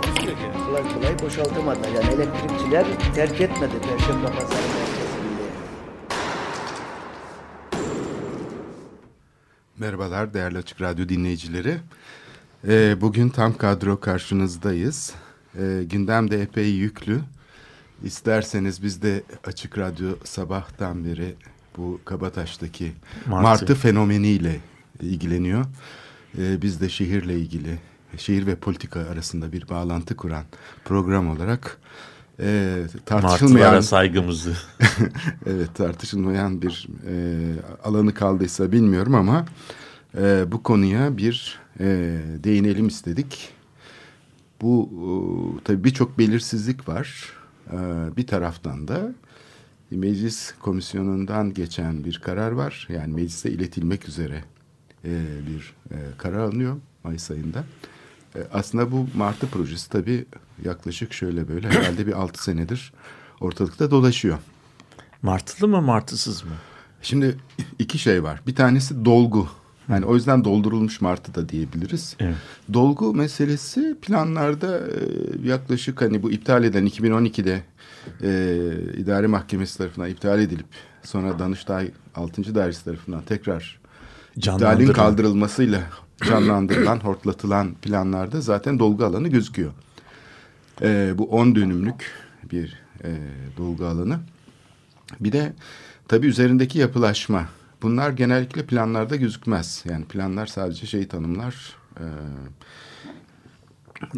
Takusuyor ki. Kolay kolay boşaltamadılar. Yani elektrikçiler terk etmedi Perşembe Pazarı merkezini. Merhabalar değerli Açık Radyo dinleyicileri. Ee, bugün tam kadro karşınızdayız. Ee, gündem de epey yüklü. İsterseniz biz de Açık Radyo sabahtan beri bu Kabataş'taki Martı. martı, fenomeniyle ilgileniyor. Ee, biz de şehirle ilgili, şehir ve politika arasında bir bağlantı kuran program olarak e, tartışılmayan Martılara saygımızı. evet tartışılmayan bir e, alanı kaldıysa bilmiyorum ama e, bu konuya bir e, değinelim istedik. Bu e, tabii birçok belirsizlik var. E, bir taraftan da meclis komisyonundan geçen bir karar var. Yani meclise iletilmek üzere e, bir e, karar alınıyor Mayıs ayında. E, aslında bu Martı projesi tabii yaklaşık şöyle böyle herhalde bir altı senedir ortalıkta dolaşıyor. Martılı mı martısız mı? Şimdi iki şey var. Bir tanesi dolgu. Yani o yüzden doldurulmuş martı da diyebiliriz. Evet. Dolgu meselesi planlarda e, yaklaşık hani bu iptal eden 2012'de e, idare mahkemesi tarafından iptal edilip sonra Danıştay 6. Dairesi tarafından tekrar iptalin kaldırılmasıyla canlandırılan, hortlatılan planlarda zaten dolgu alanı gözüküyor. E, bu 10 dönümlük bir e, dolgu alanı. Bir de tabii üzerindeki yapılaşma. Bunlar genellikle planlarda gözükmez. Yani planlar sadece şey tanımlar. E,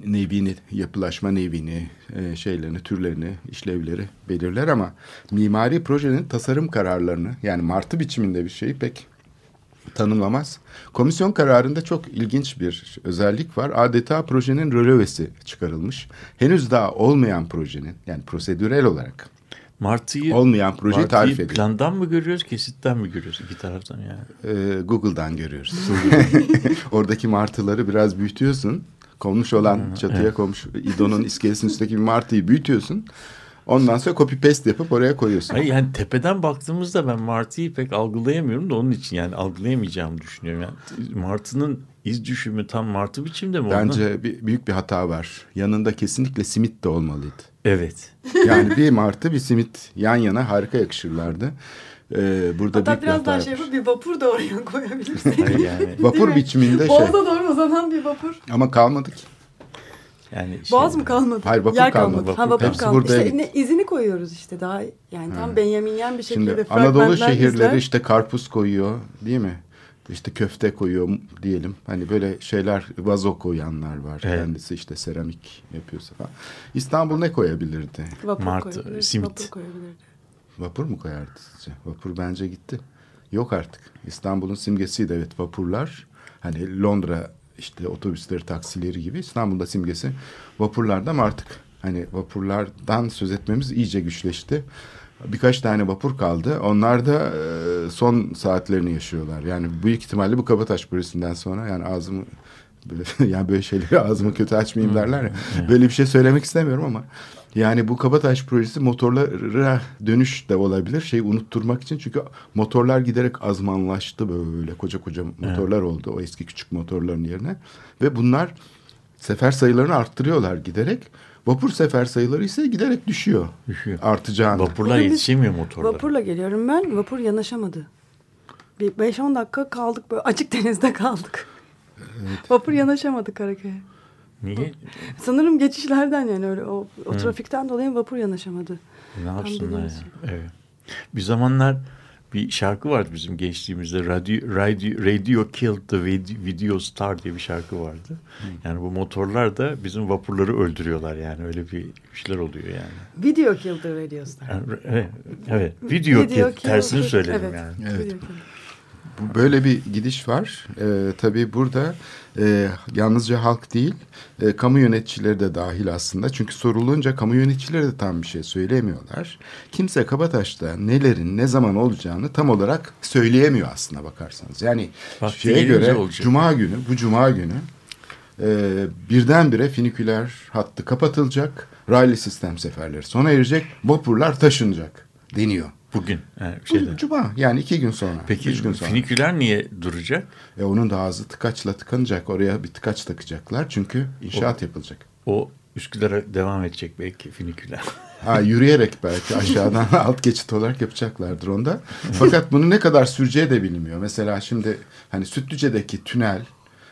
nevini, yapılaşma nevini, e, şeylerini, türlerini, işlevleri belirler ama mimari projenin tasarım kararlarını yani martı biçiminde bir şeyi pek tanımlamaz. Komisyon kararında çok ilginç bir özellik var. Adeta projenin rölevesi çıkarılmış. Henüz daha olmayan projenin yani prosedürel olarak Martıyı, olmayan projeyi Martıyı tarif ediyor. plandan mı görüyoruz, kesitten mi görüyoruz? İki taraftan yani. Ee, Google'dan görüyoruz. Oradaki martıları biraz büyütüyorsun. Konmuş olan çatıya konmuş İdo'nun iskelesinin üstteki bir martıyı büyütüyorsun. Ondan sonra copy paste yapıp oraya koyuyorsun. Hayır yani tepeden baktığımızda ben Martı'yı pek algılayamıyorum da onun için yani algılayamayacağımı düşünüyorum. Yani Martı'nın iz düşümü tam Martı biçimde mi? Bence bir, büyük bir hata var. Yanında kesinlikle simit de olmalıydı. Evet. Yani bir martı bir simit yan yana harika yakışırlardı. Ee, burada Hatta biraz daha şey yapıp bir vapur da oraya koyabilirsek. Hayır yani. Vapur biçiminde şey. Boğaza doğru uzanan bir vapur. Ama kalmadı ki. Yani şey- Boğaz mı kalmadı? Hayır, vapur Yer kalmadı. kalmadı. Ha Vapur Hepsi kalmadı. buraya İşte ne, izini koyuyoruz işte daha yani tam Benjaminyen bir şekilde Şimdi Anadolu şehirleri izler. işte karpuz koyuyor değil mi? İşte köfte koyuyor diyelim. Hani böyle şeyler vazo koyanlar var. Evet. Kendisi işte seramik yapıyorsa falan. İstanbul ne koyabilirdi? vapur Martı, koyabilirdi, simit. Vapur koyabilirdi. Vapur mu koyardı sizce? Vapur bence gitti. Yok artık. İstanbul'un simgesiydi evet vapurlar. Hani Londra işte otobüsleri, taksileri gibi İstanbul'da simgesi vapurlarda ama artık hani vapurlardan söz etmemiz iyice güçleşti. Birkaç tane vapur kaldı. Onlar da e, son saatlerini yaşıyorlar. Yani büyük ihtimalle bu Kabataş projesinden sonra yani ağzımı böyle, yani böyle şeyleri ağzımı kötü açmayayım derler ya. Böyle bir şey söylemek istemiyorum ama yani bu Kabataş projesi motorlara dönüş de olabilir. Şeyi unutturmak için çünkü motorlar giderek azmanlaştı böyle koca koca motorlar oldu o eski küçük motorların yerine ve bunlar sefer sayılarını arttırıyorlar giderek. Vapur sefer sayıları ise giderek düşüyor. Düşüyor. Artacağını. Bugün biz yetişemiyor motorlara. Vapurla geliyorum ben. Vapur yanaşamadı. Bir 5-10 dakika kaldık böyle açık denizde kaldık. Vapur yanaşamadı Karaköy'e. Niye? Sanırım geçişlerden yani öyle o, o trafikten dolayı vapur yanaşamadı. Ne yapsınlar ya? Evet. Bir zamanlar bir şarkı vardı bizim gençliğimizde. Radio, radio, radio Killed the Video, Star diye bir şarkı vardı. Yani bu motorlar da bizim vapurları öldürüyorlar yani. Öyle bir işler oluyor yani. Video killed the radio star. Yani, evet, evet. Video, Video Killed. Tersini killed- söyledim evet. yani. Evet. Video böyle bir gidiş var. Ee, tabii burada e, yalnızca halk değil, e, kamu yöneticileri de dahil aslında. Çünkü sorulunca kamu yöneticileri de tam bir şey söyleyemiyorlar. Kimse Kabataş'ta nelerin ne zaman olacağını tam olarak söyleyemiyor aslına bakarsanız. Yani Vakti şeye göre olacak. Cuma günü, bu Cuma günü e, birdenbire finiküler hattı kapatılacak. Raylı sistem seferleri sona erecek. Vapurlar taşınacak deniyor. Bugün. Yani Bu şeyden. Cuma yani iki gün sonra. Peki üç gün sonra. finiküler niye duracak? E onun da ağzı tıkaçla tıkanacak. Oraya bir tıkaç takacaklar. Çünkü inşaat yapılacak. O Üsküdar'a devam edecek belki finiküler. Ha yürüyerek belki aşağıdan alt geçit olarak yapacaklardır onda. Fakat bunu ne kadar süreceği de bilinmiyor. Mesela şimdi hani Sütlüce'deki tünel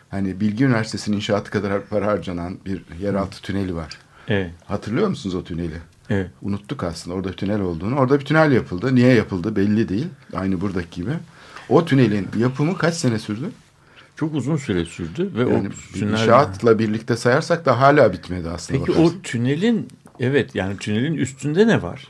hani Bilgi Üniversitesi'nin inşaatı kadar para harcanan bir yeraltı tüneli var. Evet. Hatırlıyor musunuz o tüneli? Evet. Unuttuk aslında orada tünel olduğunu. Orada bir tünel yapıldı. Niye yapıldı belli değil. Aynı buradaki gibi. O tünelin yapımı kaç sene sürdü? Çok uzun süre sürdü ve Yani o bir tünel... inşaatla birlikte sayarsak da hala bitmedi aslında. Peki bakarsan. o tünelin evet yani tünelin üstünde ne var?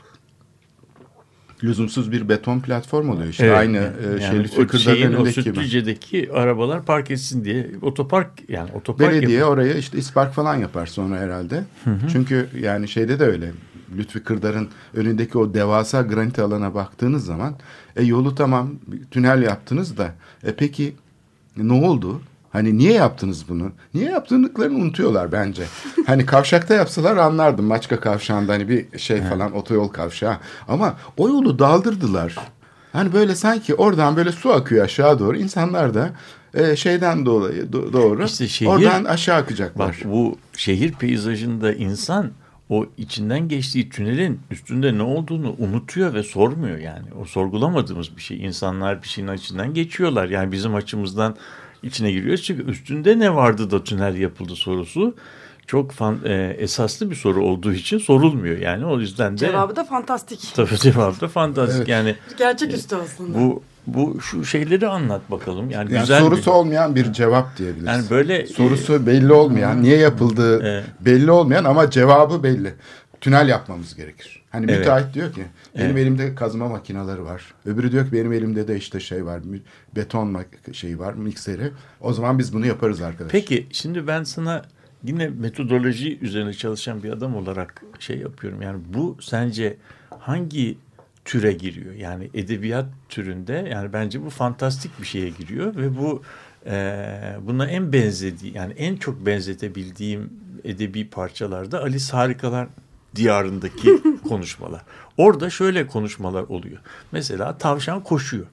lüzumsuz bir beton platform oluyor işte. Evet, Aynı yani e, şey Lütfü şeyin o gibi. Sütlüce'deki arabalar park etsin diye otopark yani otopark Belediye yapıyor. oraya işte ispark falan yapar sonra herhalde. Çünkü yani şeyde de öyle. Lütfü Kırdar'ın önündeki o devasa granit alana baktığınız zaman e, yolu tamam tünel yaptınız da e, peki ne oldu? Hani niye yaptınız bunu? Niye yaptıklarını unutuyorlar bence. Hani kavşakta yapsalar anlardım. Maçka kavşağında hani bir şey falan otoyol kavşağı. Ama o yolu daldırdılar. Hani böyle sanki oradan böyle su akıyor aşağı doğru. İnsanlar da e, şeyden dolayı do- doğru İşte şehir- oradan aşağı akacaklar. Bak bu şehir peyzajında insan o içinden geçtiği tünelin üstünde ne olduğunu unutuyor ve sormuyor yani. O sorgulamadığımız bir şey. İnsanlar bir şeyin içinden geçiyorlar. Yani bizim açımızdan içine giriyoruz. Çünkü üstünde ne vardı da tünel yapıldı sorusu çok fan, e, esaslı bir soru olduğu için sorulmuyor. Yani o yüzden de Cevabı da fantastik. tabii cevabı da fantastik. Evet. Yani Gerçeküstü aslında. bu bu şu şeyleri anlat bakalım. Yani, yani güzel sorusu bir, olmayan bir cevap diyebiliriz. yani böyle e, sorusu belli olmayan, niye yapıldığı Evet. belli olmayan ama cevabı belli. Tünel yapmamız gerekir. Hani Evet. müteahhit diyor ki benim Evet. elimde kazma makineleri var. Öbürü diyor ki benim elimde de işte şey var. Beton şeyi var, mikseri. O zaman biz bunu yaparız arkadaş. Peki şimdi ben sana yine metodoloji üzerine çalışan bir adam olarak şey yapıyorum. Yani bu sence hangi türe giriyor? Yani edebiyat türünde yani bence bu fantastik bir şeye giriyor ve bu e, buna en benzediği yani en çok benzetebildiğim edebi parçalarda Alice Harikalar Diyarındaki konuşmalar. Orada şöyle konuşmalar oluyor. Mesela tavşan koşuyor.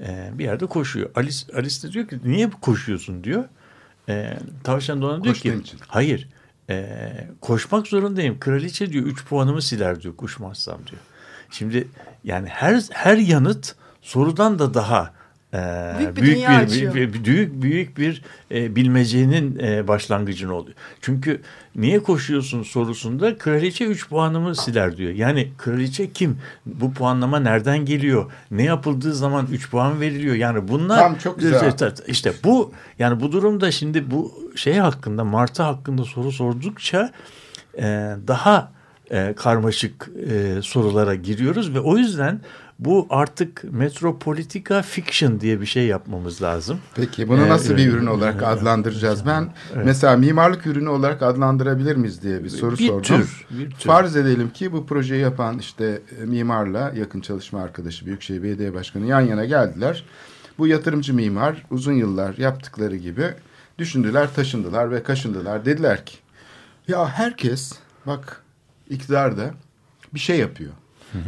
Ee, bir yerde koşuyor. Alice, Alice de diyor ki niye koşuyorsun diyor. Ee, tavşan da ona diyor ki için. hayır ee, koşmak zorundayım. Kraliçe diyor 3 puanımı siler diyor koşmazsam diyor. Şimdi yani her her yanıt sorudan da daha e, Büyük bir büyük bir, açıyor. büyük büyük bir e, bilmecenin e, başlangıcını oluyor. Çünkü niye koşuyorsun sorusunda kraliçe 3 puanımı siler diyor. Yani kraliçe kim? Bu puanlama nereden geliyor? Ne yapıldığı zaman 3 puan veriliyor? Yani bunlar Tam çok güzel. işte bu yani bu durumda şimdi bu şey hakkında Martı hakkında soru sordukça e, daha e, karmaşık e, sorulara giriyoruz ve o yüzden bu artık metropolitika fiction diye bir şey yapmamız lazım. Peki bunu Ee, nasıl bir evet. ürün olarak adlandıracağız? Ben mesela mimarlık ürünü olarak adlandırabilir miyiz diye bir soru Bir sordum. tür, bir tür. Farz edelim ki bu projeyi yapan işte e, mimarla yakın çalışma arkadaşı Büyükşehir Belediye Başkanı yan yana geldiler. Bu yatırımcı mimar uzun yıllar yaptıkları gibi düşündüler, taşındılar ve kaşındılar. Dediler ki ya herkes bak iktidarda bir şey yapıyor.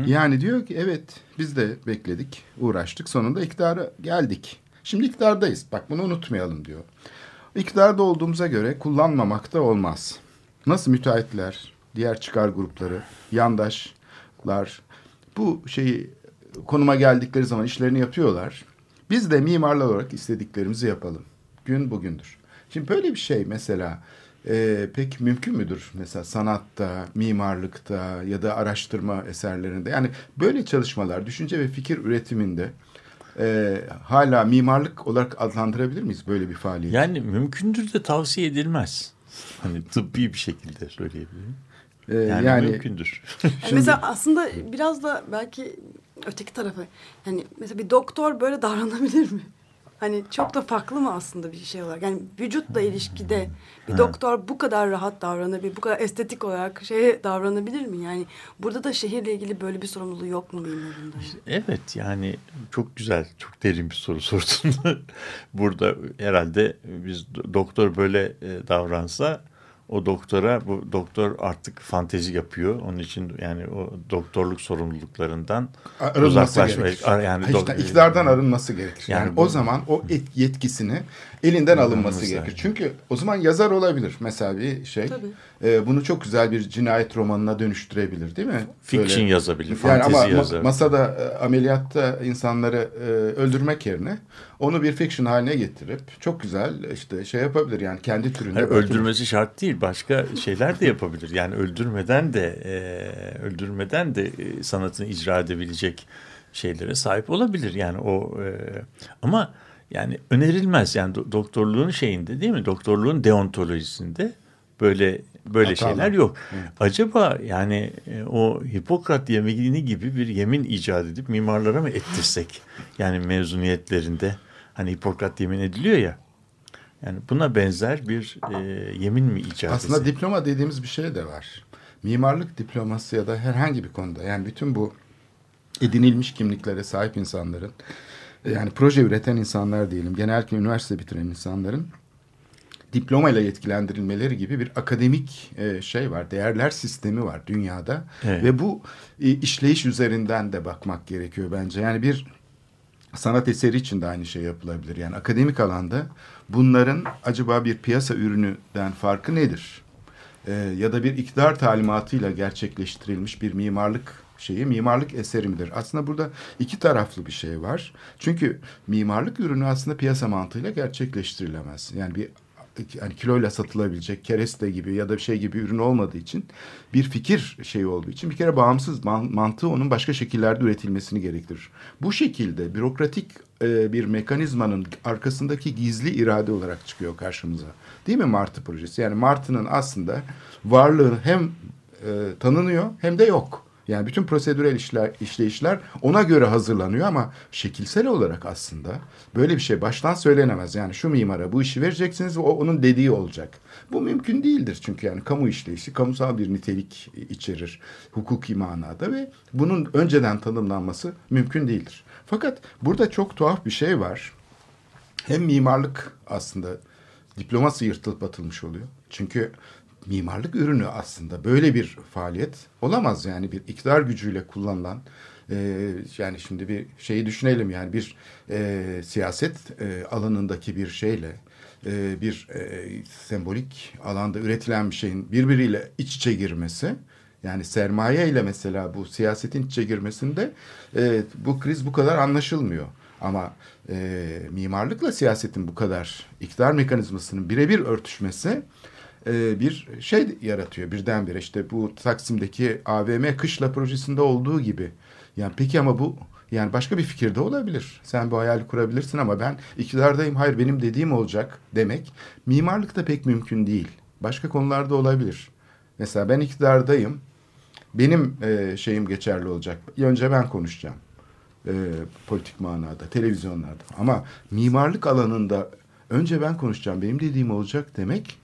Yani diyor ki evet biz de bekledik, uğraştık. Sonunda iktidara geldik. Şimdi iktidardayız. Bak bunu unutmayalım diyor. İktidarda olduğumuza göre kullanmamak da olmaz. Nasıl müteahhitler, diğer çıkar grupları, yandaşlar bu şeyi konuma geldikleri zaman işlerini yapıyorlar. Biz de mimarlar olarak istediklerimizi yapalım. Gün bugündür. Şimdi böyle bir şey mesela e, pek mümkün müdür? Mesela sanatta, mimarlıkta ya da araştırma eserlerinde. Yani böyle çalışmalar, düşünce ve fikir üretiminde e, hala mimarlık olarak adlandırabilir miyiz böyle bir faaliyet? Yani mümkündür de tavsiye edilmez. Hani tıbbi bir şekilde söyleyebilirim. E, Yani, yani mümkündür. Yani Mesela aslında biraz da belki öteki tarafa. Yani mesela bir doktor böyle davranabilir mi? Hani çok da farklı mı aslında bir şey olarak? Yani vücutla ilişkide bir doktor bu kadar rahat davranabilir, bu kadar estetik olarak şeye davranabilir mi? Yani burada da şehirle ilgili böyle bir sorumluluğu yok mu mimarında? Evet yani çok güzel, çok derin bir soru sordun. Burada herhalde biz doktor böyle e, davransa o doktora bu doktor artık fantezi yapıyor. Onun için yani o doktorluk sorumluluklarından arınması uzaklaşma gerekir. ar- yani işte iktidardan arınması gerekir. Yani, Yani bu- o zaman o et- yetkisini elinden alınması gerekir. Çünkü o zaman yazar olabilir mesela bir şey. Tabii. e, bunu çok güzel bir cinayet romanına dönüştürebilir değil mi? Fiction Böyle- yazabilir, Yani fantezi ama ma- yazar. masada e, ameliyatta insanları e, öldürmek yerine onu bir fiction haline getirip çok güzel işte şey yapabilir yani kendi türünde. Bakılır. öldürmesi şart değil. Başka şeyler de yapabilir. Yani öldürmeden de e, öldürmeden de e, sanatını icra edebilecek şeylere sahip olabilir. Yani o e, ama yani önerilmez. Yani do- doktorluğun şeyinde değil mi? Doktorluğun deontolojisinde böyle böyle Hatalar. şeyler yok. Acaba yani e, o Hipokrat yemini gibi bir yemin icat edip mimarlara mı ettirsek? Yani mezuniyetlerinde hani Hipokrat yemin ediliyor ya. Yani buna benzer bir e, yemin mi icat Aslında etsek? diploma dediğimiz bir şey de var. Mimarlık diploması ya da herhangi bir konuda yani bütün bu edinilmiş kimliklere sahip insanların yani proje üreten insanlar diyelim genellikle üniversite bitiren insanların diplomayla yetkilendirilmeleri gibi bir akademik e, şey var. Değerler sistemi var dünyada. Evet. Ve bu e, işleyiş üzerinden de bakmak gerekiyor bence. Yani bir sanat eseri için de aynı şey yapılabilir. Yani akademik alanda bunların acaba bir piyasa ürününden farkı nedir? Ee, ya da bir iktidar talimatıyla gerçekleştirilmiş bir mimarlık şeyi mimarlık eseri midir? Aslında burada iki taraflı bir şey var. Çünkü mimarlık ürünü aslında piyasa mantığıyla gerçekleştirilemez. Yani bir yani kiloyla satılabilecek kereste gibi ya da bir şey gibi ürün olmadığı için bir fikir şeyi olduğu için bir kere bağımsız man- mantığı onun başka şekillerde üretilmesini gerektirir. Bu şekilde bürokratik e, bir mekanizmanın arkasındaki gizli irade olarak çıkıyor karşımıza. Değil mi Martı projesi? Yani Martı'nın aslında varlığı hem e, tanınıyor hem de yok. Yani bütün prosedürel işler, işleyişler ona göre hazırlanıyor ama şekilsel olarak aslında böyle bir şey baştan söylenemez. Yani şu mimara bu işi vereceksiniz ve o onun dediği olacak. Bu mümkün değildir çünkü yani kamu işleyişi kamusal bir nitelik içerir hukuki manada ve bunun önceden tanımlanması mümkün değildir. Fakat burada çok tuhaf bir şey var. Hem mimarlık aslında diploması yırtılıp atılmış oluyor. Çünkü mimarlık ürünü aslında böyle bir faaliyet olamaz yani bir iktidar gücüyle kullanılan e, yani şimdi bir şeyi düşünelim yani bir e, siyaset e, alanındaki bir şeyle e, bir e, sembolik alanda üretilen bir şeyin birbiriyle iç içe girmesi yani sermaye ile mesela bu siyasetin içe girmesinde e, bu kriz bu kadar anlaşılmıyor. Ama e, mimarlıkla siyasetin bu kadar iktidar mekanizmasının birebir örtüşmesi e, bir şey yaratıyor birdenbire. işte bu Taksim'deki AVM kışla projesinde olduğu gibi. Yani peki ama bu yani başka bir fikir de olabilir. Sen bu hayali kurabilirsin ama ben iktidardayım hayır benim dediğim olacak demek mimarlıkta pek mümkün değil. Başka konularda olabilir. Mesela ben iktidardayım. Benim e, şeyim geçerli olacak. Önce ben konuşacağım. E, politik manada, televizyonlarda. Ama mimarlık alanında önce ben konuşacağım. Benim dediğim olacak demek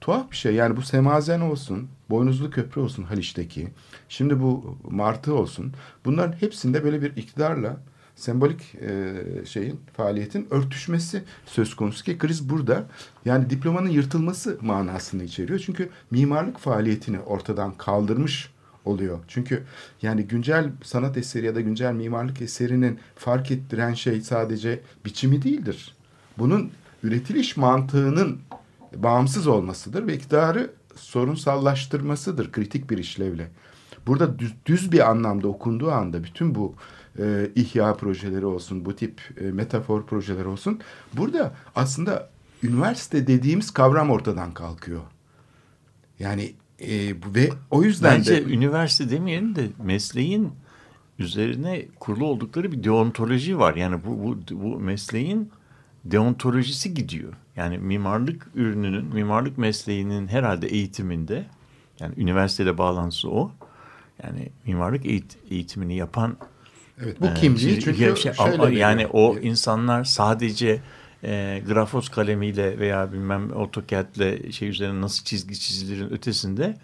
tuhaf bir şey. Yani bu semazen olsun, boynuzlu köprü olsun Haliç'teki. Şimdi bu martı olsun. Bunların hepsinde böyle bir iktidarla sembolik e, şeyin faaliyetin örtüşmesi söz konusu ki kriz burada. Yani diplomanın yırtılması manasını içeriyor. Çünkü mimarlık faaliyetini ortadan kaldırmış oluyor. Çünkü yani güncel sanat eseri ya da güncel mimarlık eserinin fark ettiren şey sadece biçimi değildir. Bunun üretiliş mantığının bağımsız olmasıdır ve iktidarı sorunsallaştırmasıdır kritik bir işlevle. Burada düz, düz bir anlamda okunduğu anda bütün bu e, ihya projeleri olsun, bu tip e, metafor projeleri olsun. Burada aslında üniversite dediğimiz kavram ortadan kalkıyor. Yani e, ve o yüzden Bence de üniversite demeyelim de mesleğin üzerine kurulu oldukları bir deontoloji var. Yani bu, bu, bu mesleğin deontolojisi gidiyor. Yani mimarlık ürününün, mimarlık mesleğinin herhalde eğitiminde yani üniversiteyle bağlantısı o. Yani mimarlık eğit- eğitimini yapan Evet, bu Ee, kimliği şimdi çünkü şey- şöyle yani o insanlar sadece e, grafos kalemiyle veya bilmem AutoCAD'le şey üzerine nasıl çizgi çizilerin ötesinde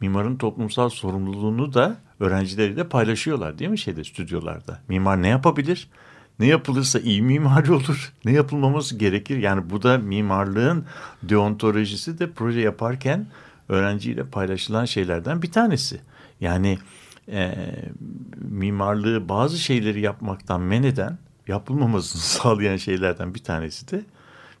mimarın toplumsal sorumluluğunu da öğrencileriyle paylaşıyorlar değil mi şeyde stüdyolarda. Mimar ne yapabilir? Ne yapılırsa iyi mimari olur. Ne yapılmaması gerekir? Yani bu da mimarlığın deontolojisi de proje yaparken öğrenciyle paylaşılan şeylerden bir tanesi. Yani e, mimarlığı bazı şeyleri yapmaktan men eden, yapılmamasını sağlayan şeylerden bir tanesi de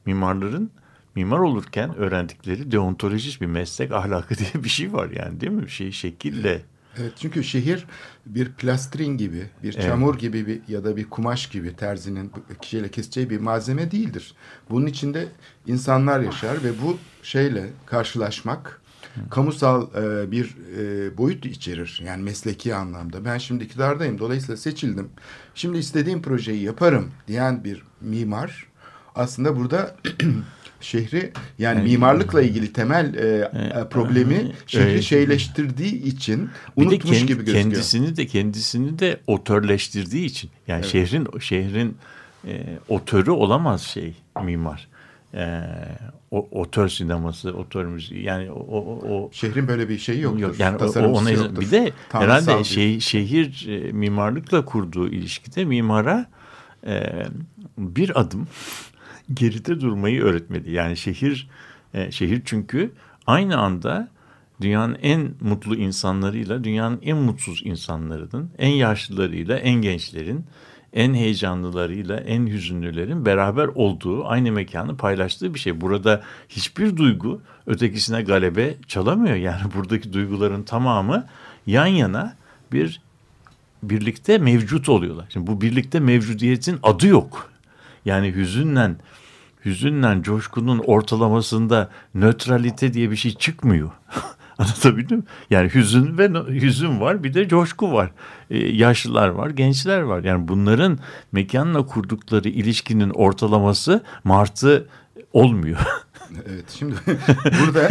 mimarların mimar olurken öğrendikleri deontolojik bir meslek ahlakı diye bir şey var yani değil mi? Bir şey şekille. Evet çünkü şehir bir plastrin gibi, bir Evet. çamur gibi bir, ya da bir kumaş gibi terzinin kişiyle keseceği bir malzeme değildir. Bunun içinde insanlar yaşar ve bu şeyle karşılaşmak kamusal e, bir e, boyut içerir. Yani mesleki anlamda. Ben şimdi iktidardayım. Dolayısıyla seçildim. Şimdi istediğim projeyi yaparım diyen bir mimar aslında burada şehri yani mimarlıkla ilgili temel e, e, problemi şehri evet. şeyleştirdiği için Bir de unutmuş kendi- gibi gözüküyor. kendisini de kendisini de otörleştirdiği için yani şehrin şehrin e, otörü olamaz şey mimar. E, o, otör sineması, otör müziği yani o, o, o Şehrin böyle bir şeyi yoktur. Yok, yani o- ona yoktur. bir de Tanrısal herhalde bir- şey, şehir e, mimarlıkla kurduğu ilişkide mimara e, bir adım geride durmayı öğretmeli. Yani şehir e, şehir çünkü aynı anda dünyanın en mutlu insanlarıyla dünyanın en mutsuz insanlarının, en yaşlılarıyla en gençlerin, en heyecanlılarıyla en hüzünlülerin beraber olduğu, aynı mekanı paylaştığı bir şey. Burada hiçbir duygu ötekisine galebe çalamıyor. Yani buradaki duyguların tamamı yan yana bir birlikte mevcut oluyorlar. Şimdi bu birlikte mevcudiyetin adı yok. Yani hüzünle hüzünle coşkunun ortalamasında nötralite diye bir şey çıkmıyor. Anlatabildim mi? Yani hüzün ve hüzün var bir de coşku var. Ee, yaşlılar var, gençler var. Yani bunların mekanla kurdukları ilişkinin ortalaması martı olmuyor. Evet şimdi burada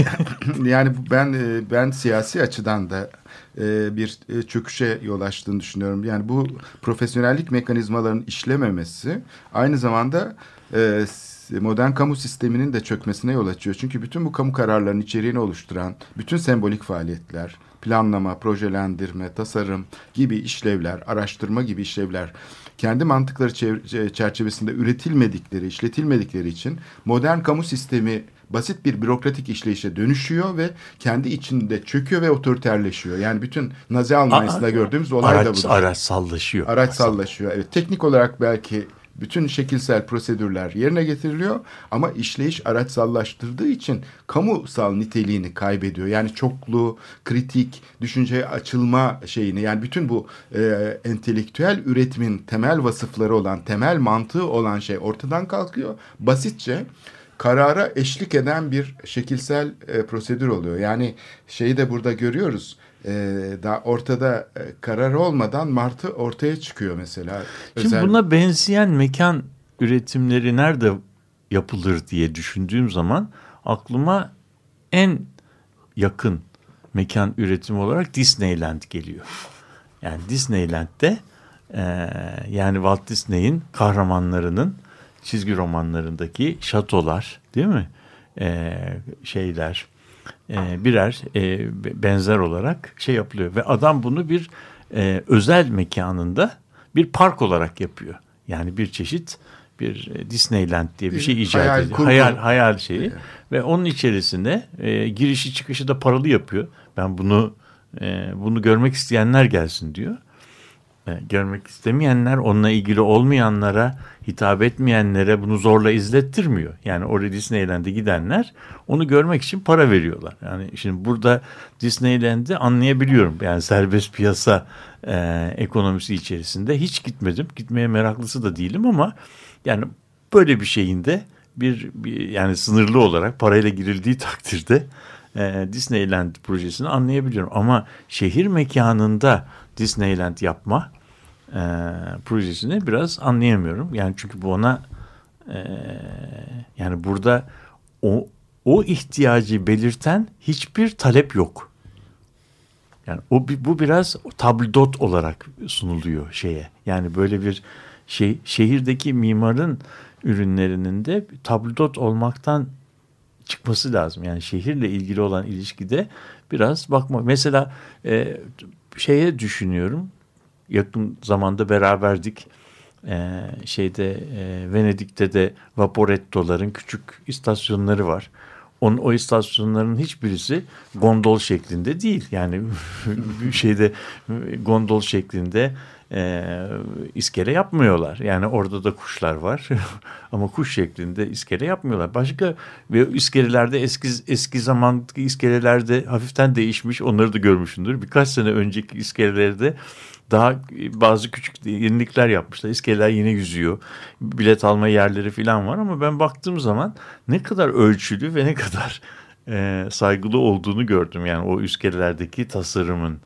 yani ben e, ben siyasi açıdan da e, bir e, çöküşe yol açtığını düşünüyorum. Yani bu profesyonellik mekanizmalarının işlememesi aynı zamanda e, modern kamu sisteminin de çökmesine yol açıyor. Çünkü bütün bu kamu kararlarının içeriğini oluşturan bütün sembolik faaliyetler, planlama, projelendirme, tasarım gibi işlevler, araştırma gibi işlevler kendi mantıkları çev- çerçevesinde üretilmedikleri, işletilmedikleri için modern kamu sistemi basit bir bürokratik işleyişe dönüşüyor ve kendi içinde çöküyor ve otoriterleşiyor. Yani bütün Nazi Almanya'sında gördüğümüz olay da araç, budur. araç sallaşıyor. Evet, teknik olarak belki bütün şekilsel prosedürler yerine getiriliyor ama işleyiş araçsallaştırdığı için kamusal niteliğini kaybediyor. Yani çoklu, kritik, düşünceye açılma şeyini yani bütün bu e, entelektüel üretimin temel vasıfları olan, temel mantığı olan şey ortadan kalkıyor. Basitçe karara eşlik eden bir şekilsel e, prosedür oluyor. Yani şeyi de burada görüyoruz. E, daha ortada e, karar olmadan martı ortaya çıkıyor mesela. Şimdi Özel- buna benzeyen mekan üretimleri nerede yapılır diye düşündüğüm zaman aklıma en yakın mekan üretimi olarak Disneyland geliyor. Yani Disneyland'de e, yani Walt Disney'in kahramanlarının çizgi romanlarındaki şatolar değil mi? E, şeyler birer e, benzer olarak şey yapılıyor ve adam bunu bir e, özel mekanında bir park olarak yapıyor. Yani bir çeşit bir e, Disneyland diye bir şey icat hayal, ediyor. kurgu. Hayal hayal şeyi ve onun içerisine e, girişi çıkışı da paralı yapıyor. Ben bunu e, bunu görmek isteyenler gelsin diyor. E, görmek istemeyenler, onunla ilgili olmayanlara, hitap etmeyenlere bunu zorla izlettirmiyor. Yani oraya Disneyland'e gidenler onu görmek için para veriyorlar. Yani şimdi burada Disneyland'i anlayabiliyorum. Yani serbest piyasa e, ekonomisi içerisinde hiç gitmedim. Gitmeye meraklısı da değilim ama yani böyle bir şeyin de bir, bir yani sınırlı olarak parayla girildiği takdirde e, Disneyland projesini anlayabiliyorum. Ama şehir mekanında Disneyland yapma e, projesini biraz anlayamıyorum. Yani çünkü bu ona e, yani burada o o ihtiyacı belirten hiçbir talep yok. Yani o bu biraz tabldot olarak sunuluyor şeye. Yani böyle bir şey şehirdeki mimarın ürünlerinin de tabldot olmaktan çıkması lazım. Yani şehirle ilgili olan ilişkide biraz bakma. Mesela e, şeye düşünüyorum. Yakın zamanda beraberdik. E, şeyde e, Venedik'te de Vaporetto'ların küçük istasyonları var. Onun, o istasyonların hiçbirisi gondol şeklinde değil. Yani şeyde gondol şeklinde e, iskele yapmıyorlar. Yani orada da kuşlar var ama kuş şeklinde iskele yapmıyorlar. Başka ve iskelelerde eski eski zamandaki iskelelerde hafiften değişmiş onları da görmüşsündür. Birkaç sene önceki iskelelerde daha bazı küçük yenilikler yapmışlar. İskeleler yine yüzüyor. Bilet alma yerleri falan var ama ben baktığım zaman ne kadar ölçülü ve ne kadar e, saygılı olduğunu gördüm. Yani o iskelelerdeki tasarımın.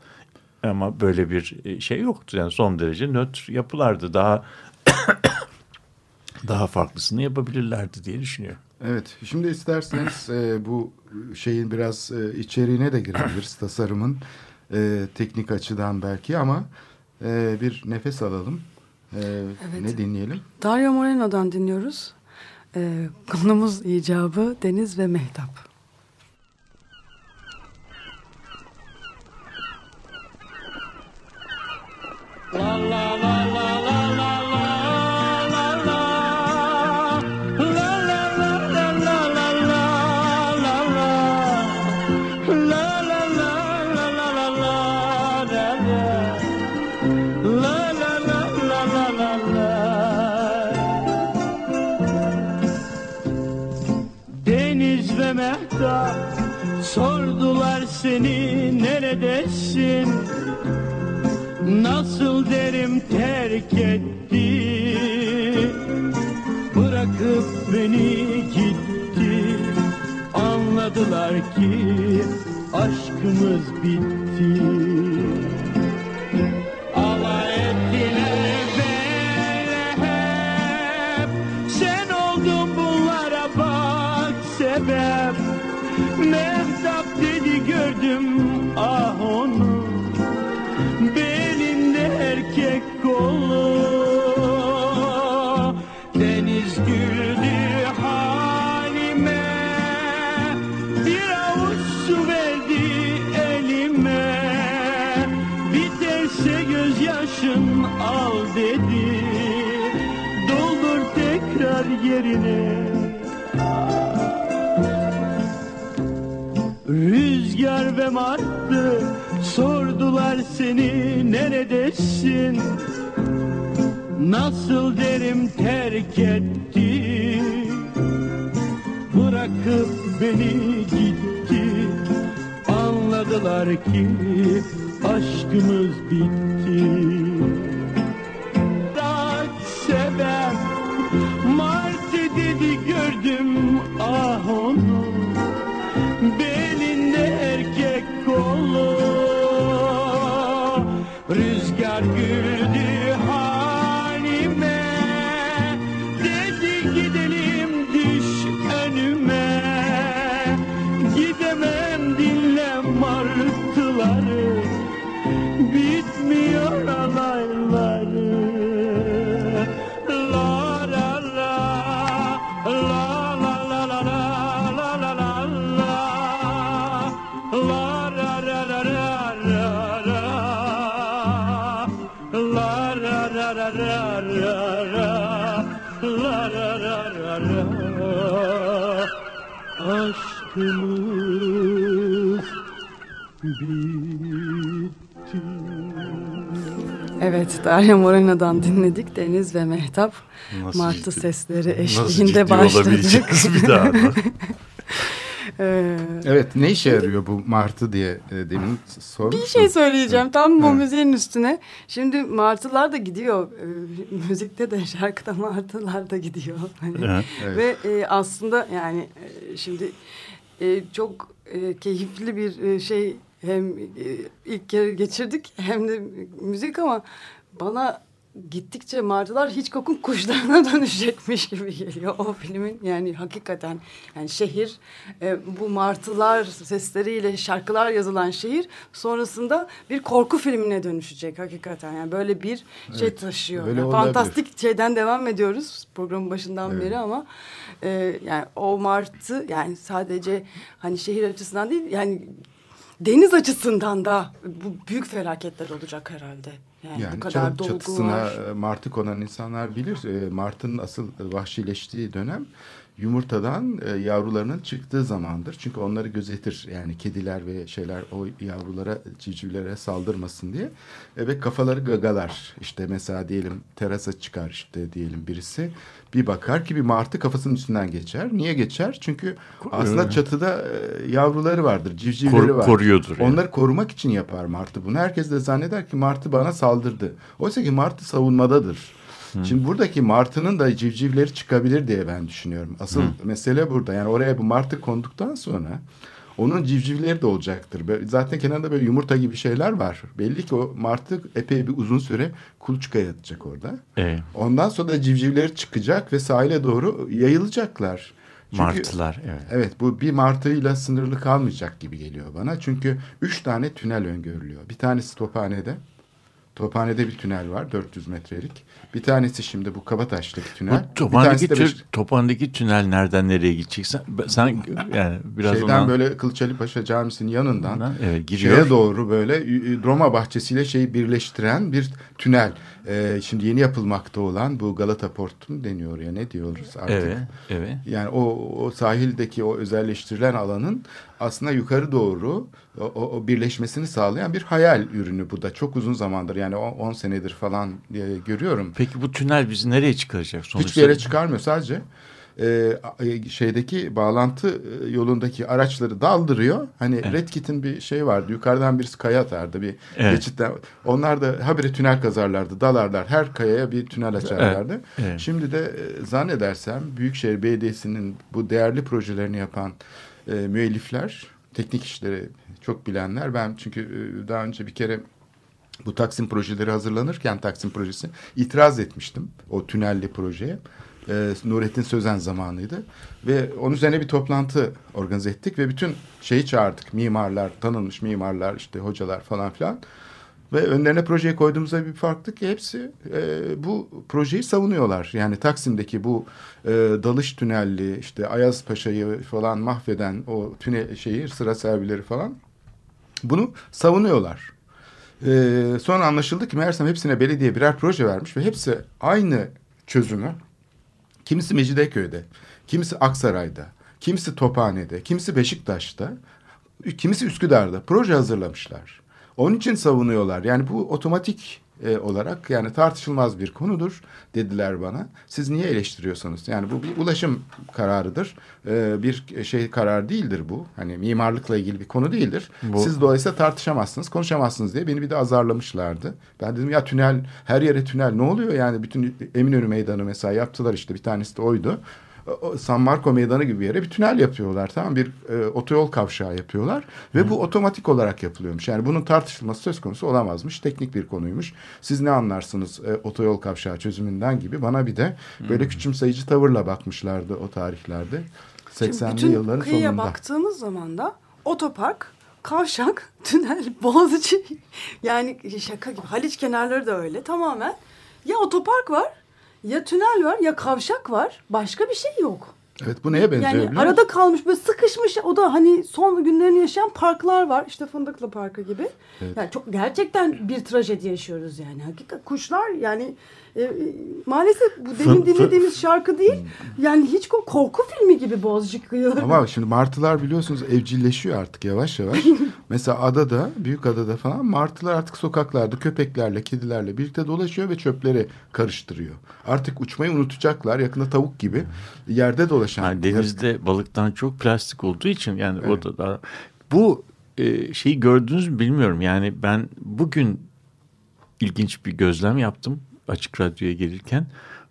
Ama böyle bir e, şey yoktu. Yani son derece nötr yapılardı. Daha daha farklısını yapabilirlerdi diye düşünüyorum. Evet, şimdi isterseniz e, bu şeyin biraz e, içeriğine de girebiliriz tasarımın e, teknik açıdan belki ama e, bir nefes alalım. E, evet. Ne dinleyelim? Dario Moreno'dan dinliyoruz. E, konumuz icabı Deniz ve Mehtap. Sordular seni neredesin? Nasıl derim terk etti. Bırakıp beni gitti. Anladılar ki aşkımız bitti Ve martı sordular seni neredesin? Nasıl derim terk etti? Bırakıp beni gitti. Anladılar ki aşkımız bitti Evet, Dario Moreno'dan dinledik. Deniz ve Mehtap Nasıl martı ciddi- sesleri Nasıl eşliğinde ciddi başladık. bir daha da. Ee, Evet, ne işe yarıyor bu martı diye e, demin sormuştum. bir şey söyleyeceğim tam bu müziğin üstüne. Şimdi martılar da gidiyor. Ee, müzikte de şarkıda martılar da gidiyor. Hani Evet. Evet. Ve e, aslında yani e, şimdi e, çok e, keyifli bir e, şey hem e, ilk kere geçirdik hem de müzik ama bana gittikçe martılar Hitchcock'un kuşlarına dönüşecekmiş gibi geliyor o filmin. Yani hakikaten yani şehir e, bu martılar sesleriyle şarkılar yazılan şehir sonrasında bir korku filmine dönüşecek hakikaten. Yani böyle bir şey Evet, taşıyor. öyle Yani olabilir. fantastik şeyden devam ediyoruz programın başından Evet. beri ama e, yani o martı yani sadece hani şehir açısından değil yani deniz açısından da bu büyük felaketler olacak herhalde. Yani, Yani bu kadar çat- dolgu çatısına var. martı konan insanlar bilir. E, Martının asıl vahşileştiği dönem yumurtadan e, yavrularının çıktığı zamandır. Çünkü onları gözetir. Yani kediler ve şeyler o yavrulara, civcivlere saldırmasın diye. E, ve kafaları gagalar. İşte mesela diyelim terasa çıkar işte diyelim birisi. Bir bakar ki bir martı kafasının üstünden geçer. Niye geçer? Çünkü aslında Evet. çatıda e, yavruları vardır, civcivleri Kor- var. koruyordur yani. Onları korumak için yapar martı bunu. Herkes de zanneder ki martı bana saldırdı. Oysa ki martı savunmadadır. Şimdi buradaki martının da civcivleri çıkabilir diye ben düşünüyorum. Asıl mesele burada. Yani oraya bu martı konduktan sonra onun civcivleri de olacaktır. Böyle- Zaten kenarında böyle yumurta gibi şeyler var. Belli ki o martı epey bir uzun süre kuluçkaya yatacak orada. Evet. Ondan sonra da civcivleri çıkacak ve sahile doğru yayılacaklar. Çünkü- Martılar evet. Evet bu bir martıyla sınırlı kalmayacak gibi geliyor bana. Çünkü üç tane tünel öngörülüyor. Bir tanesi Tophane'de. Tophane'de bir tünel var 400 metrelik. Bir tanesi şimdi bu Kabataş'taki tünel. Bu bir Tophane'deki, tü- Beş- Tophane'deki tünel nereden nereye gidecek? Sen, yani biraz şeyden ondan- böyle Kılıç Ali Paşa Camisi'nin yanından evet, giriyor. şeye doğru böyle Roma bahçesiyle şeyi birleştiren bir tünel. Ee, şimdi yeni yapılmakta olan bu Galata Port mu deniyor ya ne diyoruz artık. Evet, evet. Yani o, o sahildeki o özelleştirilen alanın aslında yukarı doğru o, o, o birleşmesini sağlayan bir hayal ürünü bu da. Çok uzun zamandır yani 10 senedir falan e, görüyorum. Peki bu tünel bizi nereye çıkaracak? Sonuçta Hiçbir yere çıkarmıyor sadece e, e, şeydeki bağlantı e, yolundaki araçları daldırıyor. Hani Red Kit'in bir şey vardı. Yukarıdan birisi kaya atardı bir Evet. geçitten. Onlar da habire tünel kazarlardı. Dalarlar. Her kayaya bir tünel açarlardı. Evet, evet. Şimdi de zannedersem Büyükşehir Belediyesi'nin bu değerli projelerini yapan e, müellifler, teknik işleri çok bilenler. Ben çünkü daha önce bir kere bu Taksim projeleri hazırlanırken Taksim projesi itiraz etmiştim o tünelli projeye. Ee, Nurettin Sözen zamanıydı. Ve onun üzerine bir toplantı organize ettik ve bütün şeyi çağırdık. Mimarlar, tanınmış mimarlar, işte hocalar falan filan. Ve önlerine projeyi koyduğumuzda bir farklı ki hepsi e, bu projeyi savunuyorlar. Yani Taksim'deki bu e, dalış tünelli, işte Ayaz Paşa'yı falan mahveden o tünel şeyi, sıra servileri falan bunu savunuyorlar. Ee, sonra anlaşıldı ki meğersem hepsine belediye birer proje vermiş ve hepsi aynı çözümü. Kimisi Mecidiyeköy'de, kimisi Aksaray'da, kimisi Tophane'de, kimisi Beşiktaş'ta, kimisi Üsküdar'da proje hazırlamışlar. Onun için savunuyorlar. Yani bu otomatik e, olarak yani tartışılmaz bir konudur dediler bana. Siz niye eleştiriyorsunuz? Yani bu bir ulaşım kararıdır. E, bir şey karar değildir bu. Hani mimarlıkla ilgili bir konu değildir. Bu- Siz dolayısıyla tartışamazsınız, konuşamazsınız diye beni bir de azarlamışlardı. Ben dedim ya tünel, her yere tünel ne oluyor yani? Bütün Eminönü Meydanı mesela yaptılar işte bir tanesi de oydu. San Marco Meydanı gibi bir yere bir tünel yapıyorlar tamam bir e, otoyol kavşağı yapıyorlar ve bu otomatik olarak yapılıyormuş. Yani bunun tartışılması söz konusu olamazmış. Teknik bir konuymuş. Siz ne anlarsınız e, otoyol kavşağı çözümünden gibi bana bir de böyle küçümseyici tavırla bakmışlardı o tarihlerde. Şimdi 80'li bütün yılların kıyıya sonunda. baktığımız zaman da otopark, kavşak, tünel, boğaziçi yani şaka gibi. Haliç kenarları da öyle tamamen. Ya otopark var, ya tünel var, ya kavşak var. Başka bir şey yok. Evet bu neye benziyor Yani arada kalmış böyle sıkışmış o da hani son günlerini yaşayan parklar var. İşte Fındıklı Parkı gibi. Yani çok gerçekten bir trajedi yaşıyoruz yani. Hakikaten kuşlar yani e, e, maalesef bu demin dinlediğimiz şarkı değil. Yani hiç ko- korku filmi gibi Boğaziçi kıyıları. Ama şimdi martılar biliyorsunuz evcilleşiyor artık yavaş yavaş. Mesela adada, büyük adada falan martılar artık sokaklarda köpeklerle, kedilerle birlikte dolaşıyor ve çöpleri karıştırıyor. Artık uçmayı unutacaklar. Yakında tavuk gibi yerde dolaşan. Yani denizde balıktan çok plastik olduğu için yani o da, da bu e, şeyi gördünüz mü bilmiyorum. Yani ben bugün ilginç bir gözlem yaptım açık radyoya gelirken.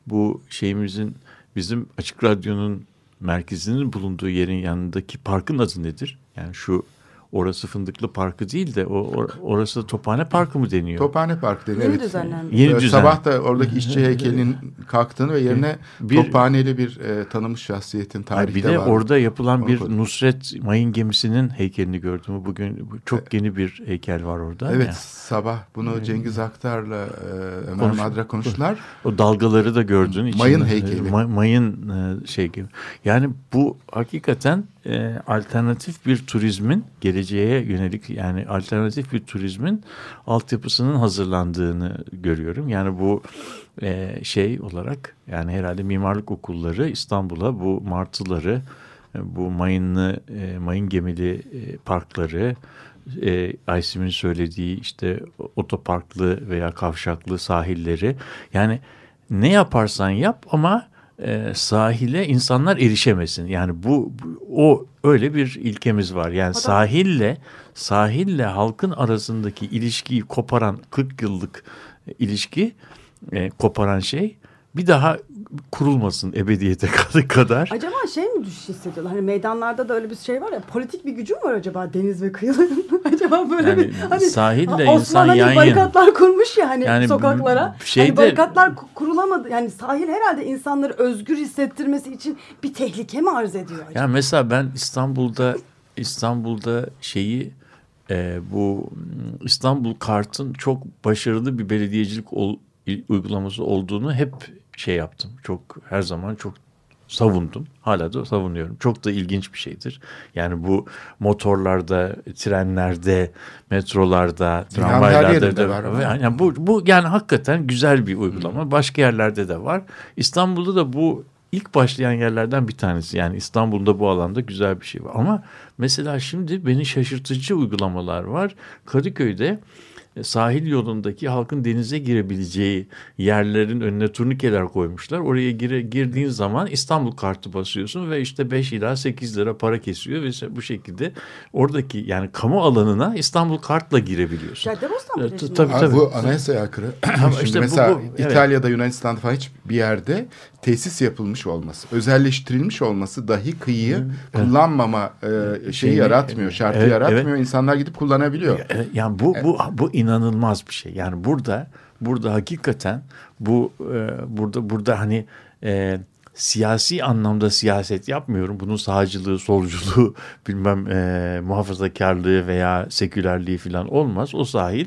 Bu şeyimizin bizim açık radyonun merkezinin bulunduğu yerin yanındaki parkın adı nedir? Yani şu orası Fındıklı Parkı değil de o or- orası Tophane Parkı mı deniyor? Tophane Park deniyor. Yeni evet. düzenlendi. Yeni Ee, düzen. Sabah da oradaki işçi heykelinin kalktığını ve yerine Bir- tophaneli bir e, tanınmış şahsiyetin tarihte bir de var. orada yapılan bir Onu- Nusret mayın gemisinin heykelini gördüm. Bugün çok yeni bir heykel var orada. Evet Yani sabah bunu Cengiz Aktar'la e, Ömer Konuş- Madra konuştular. o dalgaları da gördün. içinde. Mayın heykeli. Ma- mayın e, şey gibi. Yani bu hakikaten e, alternatif bir turizmin geleceğe yönelik yani alternatif bir turizmin altyapısının hazırlandığını görüyorum. Yani bu e, şey olarak yani herhalde mimarlık okulları İstanbul'a bu martıları e, bu mayınlı e, mayın gemili e, parkları e, Aysim'in söylediği işte otoparklı veya kavşaklı sahilleri yani ne yaparsan yap ama e, sahile insanlar erişemesin. Yani bu, bu- o öyle bir ilkemiz var. Yani sahille sahille halkın arasındaki ilişkiyi koparan 40 yıllık e, ilişki e, koparan şey bir daha kurulmasın ebediyete kadar. Acaba şey mi düş hissediyorlar? Hani meydanlarda da öyle bir şey var ya politik bir gücü mü var acaba deniz ve kıyıların? acaba böyle Yani bir hani sahille Ha, insan Osman hani yan yana. barikatlar kurmuş ya hani Yani sokaklara. şeyde- Hani barikatlar ku- kurulamadı. Yani sahil herhalde insanları özgür hissettirmesi için bir tehlike mi arz ediyor acaba? Ya mesela ben İstanbul'da İstanbul'da şeyi e, bu İstanbul Kart'ın çok başarılı bir belediyecilik ol- uygulaması olduğunu hep şey yaptım. Çok her zaman çok savundum. Hala da savunuyorum. Çok da ilginç bir şeydir. Yani bu motorlarda, trenlerde, metrolarda, tramvaylarda da var. Yani bu bu yani hakikaten güzel bir uygulama. Başka yerlerde de var. İstanbul'da da bu ilk başlayan yerlerden bir tanesi. Yani İstanbul'da bu alanda güzel bir şey var. Ama mesela şimdi beni şaşırtıcı uygulamalar var. Kadıköy'de sahil yolundaki halkın denize girebileceği yerlerin önüne turnikeler koymuşlar. Oraya gire, girdiğin zaman İstanbul kartı basıyorsun ve işte 5 ila 8 lira para kesiyor ve bu şekilde oradaki yani kamu alanına İstanbul kartla girebiliyorsun. Caddebostan E, plajında. tabii, Abi tabii. bu anayasaya aykırı. İşte bu- mesela bu- evet. İtalya'da, Yunanistan'da falan hiçbir yerde tesis yapılmış olması, özelleştirilmiş olması dahi kıyıyı kullanmama e, şeyi Şeyini- yaratmıyor, şartı Evet, yaratmıyor. İnsanlar gidip kullanabiliyor. E, Yani bu bu bu inanılmaz bir şey. Yani burada burada hakikaten bu e, burada burada hani e, siyasi anlamda siyaset yapmıyorum. Bunun sağcılığı, solculuğu, bilmem e, muhafazakarlığı veya sekülerliği falan olmaz. O sahil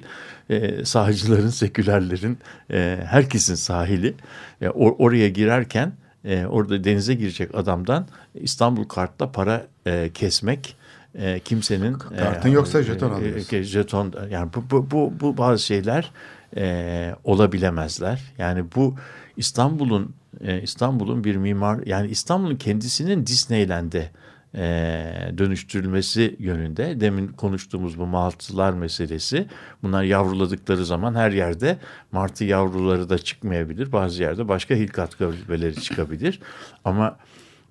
e, sağcıların, sekülerlerin, e, herkesin sahili. E, or- oraya girerken e, orada denize girecek adamdan İstanbul kartla para e, kesmek e, kimsenin Kartın yoksa jeton alıyorsun. e, jeton yani bu bu bu, bu bazı şeyler e, olabilemezler. Yani bu İstanbul'un e, İstanbul'un bir mimar yani İstanbul'un kendisinin Disneyland'e e, dönüştürülmesi yönünde. Demin konuştuğumuz bu martılar meselesi bunlar yavruladıkları zaman her yerde martı yavruları da çıkmayabilir bazı yerde başka hilkat kabileleri çıkabilir. Ama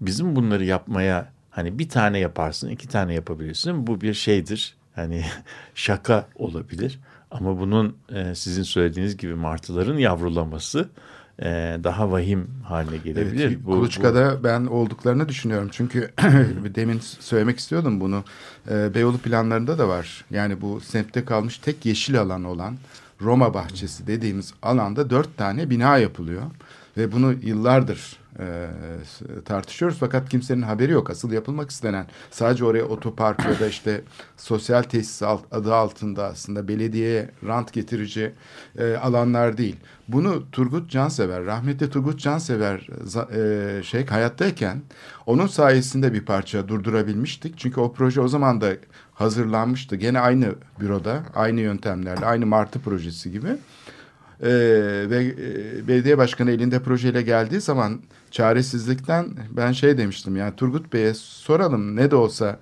bizim bunları yapmaya hani bir tane yaparsın iki tane yapabilirsin bu bir şeydir. Hani şaka olabilir. Ama bunun e, sizin söylediğiniz gibi martıların yavrulaması e, daha vahim haline gelebilir. Evet, Bu- bu- Kuluçka'da ben olduklarını düşünüyorum. Çünkü demin söylemek istiyordum bunu. Ee, Beyoğlu planlarında da var. Yani bu semtte kalmış tek yeşil alan olan Roma bahçesi dediğimiz alanda dört tane bina yapılıyor. Ve bunu yıllardır e, tartışıyoruz fakat kimsenin haberi yok. Asıl yapılmak istenen sadece oraya otopark ya da işte sosyal tesis alt, adı altında aslında belediyeye rant getirici e, alanlar değil. Bunu Turgut Cansever, rahmetli Turgut Cansever e, şey hayattayken onun sayesinde bir parça durdurabilmiştik. Çünkü o proje o zaman da hazırlanmıştı. Gene aynı büroda, aynı yöntemlerle, aynı Martı projesi gibi. Ee, ve e, belediye başkanı elinde projeyle geldiği zaman çaresizlikten ben şey demiştim yani Turgut Bey'e soralım ne de olsa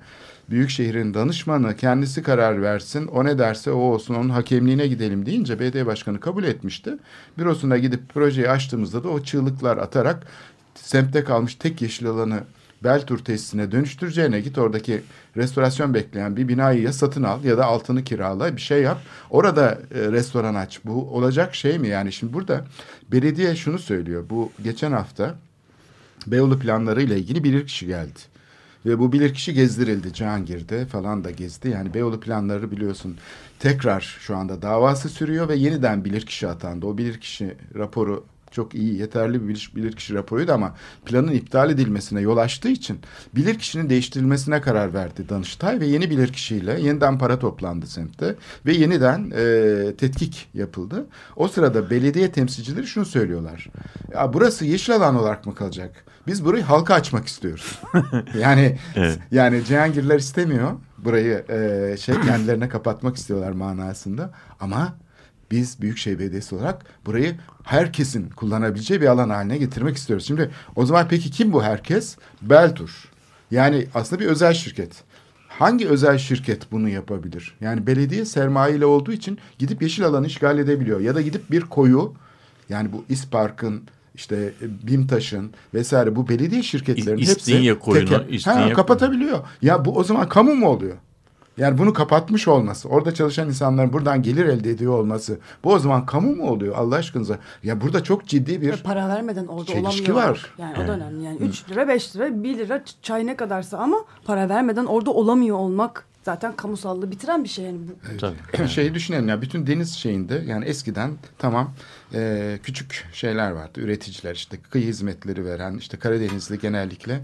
büyük şehrin danışmanı kendisi karar versin o ne derse o olsun onun hakemliğine gidelim deyince belediye başkanı kabul etmişti. Bürosuna gidip projeyi açtığımızda da o çığlıklar atarak semtte kalmış tek yeşil alanı Beltur tesisine dönüştüreceğine git oradaki restorasyon bekleyen bir binayı ya satın al ya da altını kirala bir şey yap. Orada e, restoran aç. Bu olacak şey mi yani? Şimdi burada belediye şunu söylüyor. Bu geçen hafta Beyoğlu planları ile ilgili bir kişi geldi. Ve bu bilirkişi gezdirildi. Cihangir'de falan da gezdi. Yani Beyoğlu planları biliyorsun tekrar şu anda davası sürüyor ve yeniden bilirkişi atandı. O bilirkişi raporu çok iyi, yeterli bir bilir- bilirkişi raporuydu ama planın iptal edilmesine yol açtığı için bilirkişinin değiştirilmesine karar verdi Danıştay ve yeni bilirkişiyle yeniden para toplandı semtte ve yeniden e, tetkik yapıldı. O sırada belediye temsilcileri şunu söylüyorlar. Ya burası yeşil alan olarak mı kalacak? Biz burayı halka açmak istiyoruz. yani Evet. yani Cihangirler istemiyor burayı e, şey kendilerine kapatmak istiyorlar manasında ama biz Büyükşehir Belediyesi olarak burayı herkesin kullanabileceği bir alan haline getirmek istiyoruz. Şimdi o zaman peki kim bu herkes? Beltur. Yani aslında bir özel şirket. Hangi özel şirket bunu yapabilir? Yani belediye sermayeyle olduğu için gidip yeşil alanı işgal edebiliyor. Ya da gidip bir koyu yani bu İspark'ın işte BİMTAŞ'ın vesaire bu belediye şirketlerinin İ- hepsi İstinye koyunu, teker- İstinye- ha, kapatabiliyor. Ya bu o zaman kamu mu oluyor? Yani bunu kapatmış olması, orada çalışan insanların buradan gelir elde ediyor olması, bu o zaman kamu mu oluyor Allah aşkınıza? Ya burada çok ciddi Ve bir para vermeden orada çelişki olamıyor. var. Yani o da önemli. Yani 3 lira, 5 lira, 1 lira çay ne kadarsa ama para vermeden orada olamıyor olmak zaten kamusallığı bitiren bir şey. Yani bu, Tabii. şeyi düşünelim ya bütün deniz şeyinde yani eskiden tamam e, küçük şeyler vardı üreticiler işte kıyı hizmetleri veren işte Karadenizli genellikle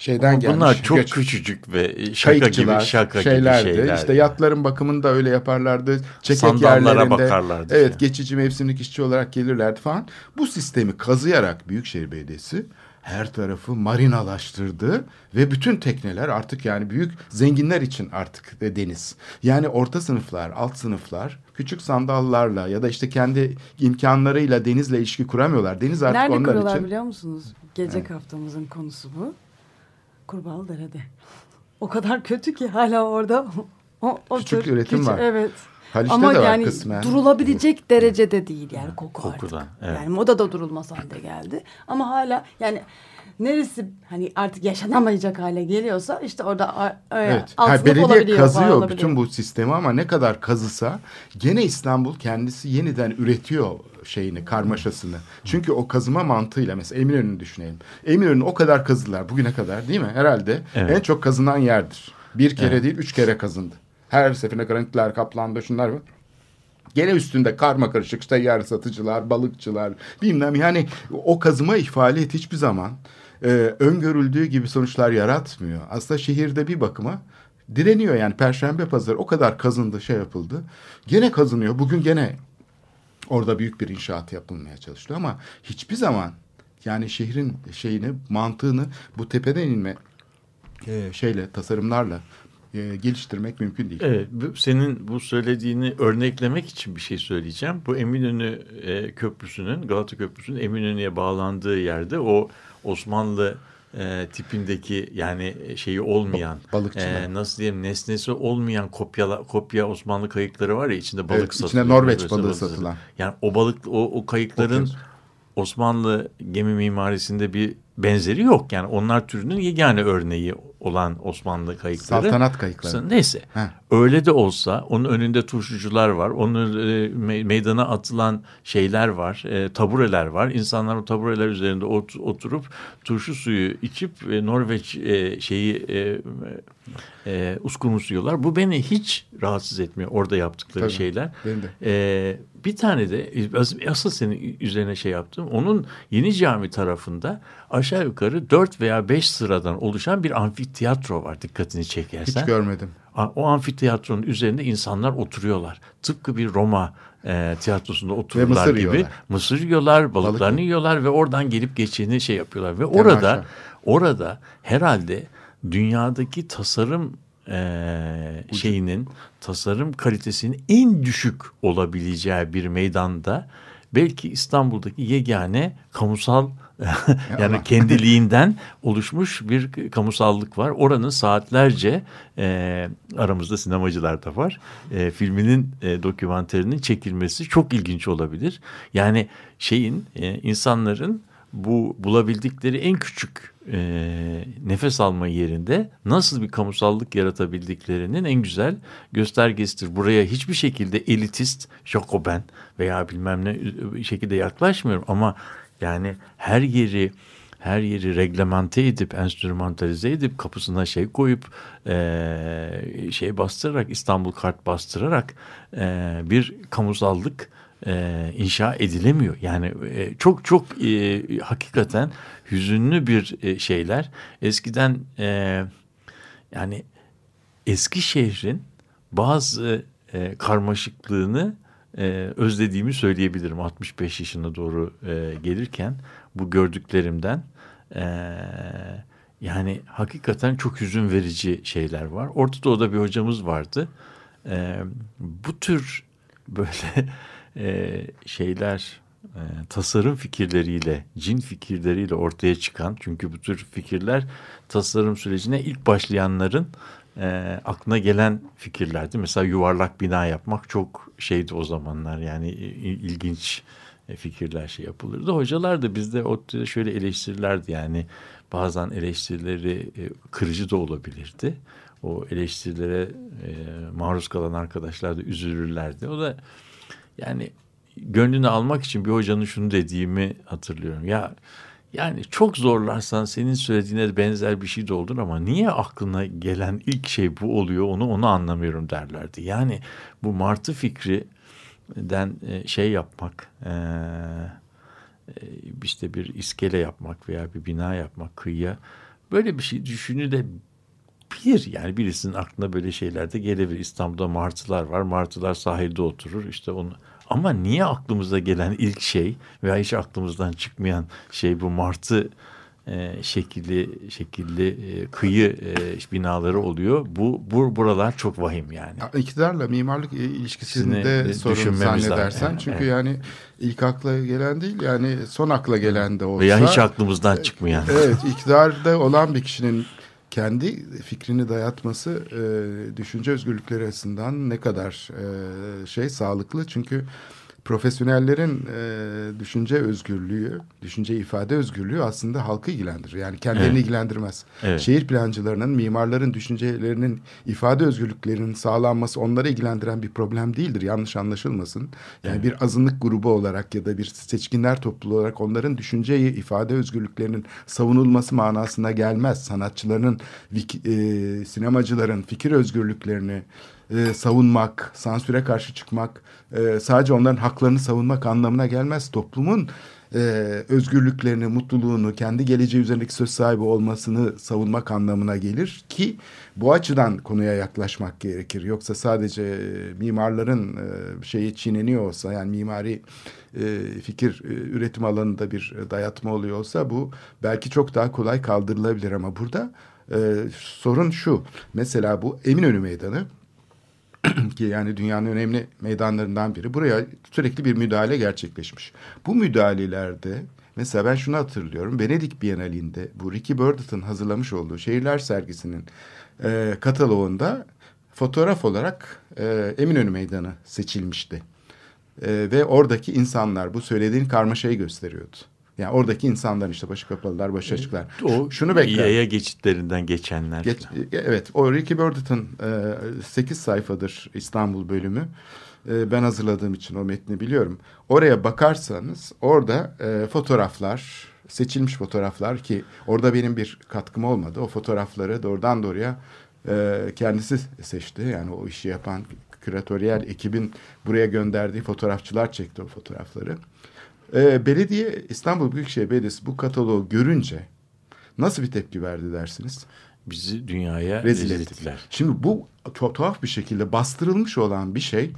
şeyden Ama gelmiş. Bunlar çok göç- küçücük ve şaka gibi şaka şeylerdi. gibi şeyler. İşte yatların bakımını da öyle yaparlardı. Çekek Sandallara yerlerinde. bakarlardı Evet işte. geçici mevsimlik işçi olarak gelirlerdi falan. Bu sistemi kazıyarak Büyükşehir Belediyesi her tarafı marinalaştırdı ve bütün tekneler artık yani büyük zenginler için artık de deniz. Yani orta sınıflar, alt sınıflar küçük sandallarla ya da işte kendi imkanlarıyla denizle ilişki kuramıyorlar. Deniz artık nerede onlar kuruyorlar için. biliyor musunuz? Gelecek haftamızın konusu bu. Kurbağalıdere'de. O kadar kötü ki hala orada o, o Küçük tür- üretim var. Evet. Haliç'te Ama de var yani kısmen. durulabilecek derecede değil yani koku Kokudan, artık. evet. Yani moda da durulmaz halde geldi. Ama hala yani neresi hani artık yaşanamayacak hale geliyorsa işte orada Evet. Ha, belediye olabiliyor, kazıyor olabiliyor. bütün bu sistemi ama ne kadar kazısa gene İstanbul kendisi yeniden üretiyor şeyini, karmaşasını. Çünkü o kazıma mantığıyla mesela Eminönü'nü düşünelim. Eminönü o kadar kazılar bugüne kadar değil mi? Herhalde Evet. en çok kazınan yerdir. Bir kere Evet. değil üç kere kazındı. Her seferinde granitler, kaplandı, şunlar var. Gene üstünde karma karışık işte yer satıcılar, balıkçılar bilmem yani o kazıma faaliyet hiçbir zaman e, öngörüldüğü gibi sonuçlar yaratmıyor. Aslında şehirde bir bakıma direniyor yani Perşembe pazarı o kadar kazındı şey yapıldı. Gene kazınıyor bugün gene orada büyük bir inşaat yapılmaya çalışılıyor ama hiçbir zaman yani şehrin şeyini mantığını bu tepeden inme e, şeyle tasarımlarla e, geliştirmek mümkün değil. Evet, senin bu söylediğini örneklemek için bir şey söyleyeceğim. Bu Eminönü e, Köprüsü'nün, Galata Köprüsü'nün Eminönü'ye bağlandığı yerde o Osmanlı e, tipindeki yani şeyi olmayan, Balıkçılar. e, nasıl diyeyim nesnesi olmayan kopyala, kopya Osmanlı kayıkları var ya içinde balık Evet, içinde satılıyor. Norveç Böyle balığı satılan. Yani o balık, o, o kayıkların Okyanus. Osmanlı gemi mimarisinde bir benzeri yok. Yani onlar türünün yegane örneği olan Osmanlı kayıkları. Saltanat kayıkları. Neyse. Heh. Öyle de olsa onun önünde turşucular var. Onun e, me- meydana atılan şeyler var. e, tabureler var. İnsanlar o tabureler üzerinde ot- oturup turşu suyu içip e, Norveç e, şeyi e, e, uskumrusuyorlar. Bu beni hiç rahatsız etmiyor orada yaptıkları Tabii, şeyler. beni de. E, bir tane de as- asıl senin üzerine şey yaptım. Onun Yeni Cami tarafında aşağı yukarı dört veya beş sıradan oluşan bir amfiteyatro var dikkatini çekersen. Hiç görmedim. O amfiteyatronun üzerinde insanlar oturuyorlar. Tıpkı bir Roma e, tiyatrosunda otururlar mısır gibi. yiyorlar. Mısır yiyorlar, balıklarını Balık. yiyorlar ve oradan gelip geçeni şey yapıyorlar. Ve Temaşa. orada orada herhalde dünyadaki tasarım e, şeyinin, tasarım kalitesinin en düşük olabileceği bir meydanda belki İstanbul'daki yegane kamusal yani kendiliğinden oluşmuş bir kamusallık var. Oranın saatlerce e, aramızda sinemacılar da var. E, filminin e, dokümanterinin çekilmesi çok ilginç olabilir. Yani şeyin e, insanların bu bulabildikleri en küçük e, nefes alma yerinde nasıl bir kamusallık yaratabildiklerinin en güzel göstergesidir. Buraya hiçbir şekilde elitist, Jacoben veya bilmem ne şekilde yaklaşmıyorum ama yani her yeri her yeri reglemente edip, enstrümantalize edip kapısına şey koyup e, şey bastırarak İstanbul kart bastırarak e, bir kamusallık e, inşa edilemiyor. Yani e, çok çok e, hakikaten hüzünlü bir e, şeyler. Eskiden e, yani eski şehrin bazı e, karmaşıklığını e, özlediğimi söyleyebilirim 65 yaşına doğru e, gelirken bu gördüklerimden e, yani hakikaten çok hüzün verici şeyler var. Orta Doğu'da bir hocamız vardı. E, bu tür böyle e, şeyler e, tasarım fikirleriyle, cin fikirleriyle ortaya çıkan çünkü bu tür fikirler tasarım sürecine ilk başlayanların e, aklına gelen fikirlerdi. Mesela yuvarlak bina yapmak çok şeydi o zamanlar yani il- ilginç e, fikirler şey yapılırdı. Hocalar da bizde o şöyle eleştirirlerdi yani bazen eleştirileri kırıcı da olabilirdi. O eleştirilere maruz kalan arkadaşlar da üzülürlerdi. O da yani gönlünü almak için bir hocanın şunu dediğimi hatırlıyorum. Ya yani çok zorlarsan senin söylediğine benzer bir şey de olur ama niye aklına gelen ilk şey bu oluyor onu onu anlamıyorum derlerdi. Yani bu martı fikrinden e, şey yapmak e, e, işte bir iskele yapmak veya bir bina yapmak kıyıya böyle bir şey düşünülebilir. Yani birisinin aklına böyle şeyler de gelebilir. İstanbul'da martılar var. Martılar sahilde oturur. İşte onu ama niye aklımıza gelen ilk şey veya hiç aklımızdan çıkmayan şey bu martı e, şekilli şekilli e, kıyı e, binaları oluyor. Bu, bu buralar çok vahim yani. Ya, İktidarla mimarlık ilişkisinde sorun zannedersen. lazım. Çünkü Evet. yani ilk akla gelen değil yani son akla gelen de olsa. Veya hiç aklımızdan çıkmayan. Evet iktidarda olan bir kişinin kendi fikrini dayatması e, düşünce özgürlükleri açısından ne kadar e, şey sağlıklı. Çünkü profesyonellerin e, düşünce özgürlüğü, düşünce ifade özgürlüğü aslında halkı ilgilendirir. Yani kendilerini Evet. ilgilendirmez. Evet. Şehir plancılarının, mimarların düşüncelerinin ifade özgürlüklerinin sağlanması onları ilgilendiren bir problem değildir. Yanlış anlaşılmasın. Yani bir azınlık grubu olarak ya da bir seçkinler topluluğu olarak onların düşünceyi, ifade özgürlüklerinin savunulması manasına gelmez. Sanatçıların, vik- e, sinemacıların fikir özgürlüklerini e, savunmak, sansüre karşı çıkmak, e, sadece onların haklarını savunmak anlamına gelmez. Toplumun e, özgürlüklerini, mutluluğunu, kendi geleceği üzerindeki söz sahibi olmasını savunmak anlamına gelir ki bu açıdan konuya yaklaşmak gerekir. Yoksa sadece e, mimarların e, şeyi çiğneniyor olsa yani mimari e, fikir e, üretim alanında bir dayatma oluyor olsa bu belki çok daha kolay kaldırılabilir ama burada e, sorun şu. Mesela bu Eminönü Meydanı ki yani dünyanın önemli meydanlarından biri. Buraya sürekli bir müdahale gerçekleşmiş. Bu müdahalelerde mesela ben şunu hatırlıyorum. Venedik Bienalinde bu Ricky Burditt'ın hazırlamış olduğu şehirler sergisinin e, kataloğunda fotoğraf olarak e, Eminönü Meydanı seçilmişti. E, ve oradaki insanlar bu söylediğin karmaşayı gösteriyordu. Yani oradaki insanlar işte başı kapalılar, başı açıklar. O Şunu bekler. Yaya geçitlerinden geçenler. Geç, e, evet, o Ricky Burditt'ın e, 8 sayfadır İstanbul bölümü. E, ben hazırladığım için o metni biliyorum. Oraya bakarsanız orada e, fotoğraflar, seçilmiş fotoğraflar ki orada benim bir katkım olmadı. O fotoğrafları doğrudan doğruya e, kendisi seçti. Yani o işi yapan küratöryel ekibin buraya gönderdiği fotoğrafçılar çekti o fotoğrafları. E, belediye, İstanbul Büyükşehir Belediyesi bu kataloğu görünce nasıl bir tepki verdi dersiniz? Bizi dünyaya rezil rezil ettiler. Şimdi bu tu- tuhaf bir şekilde bastırılmış olan bir şey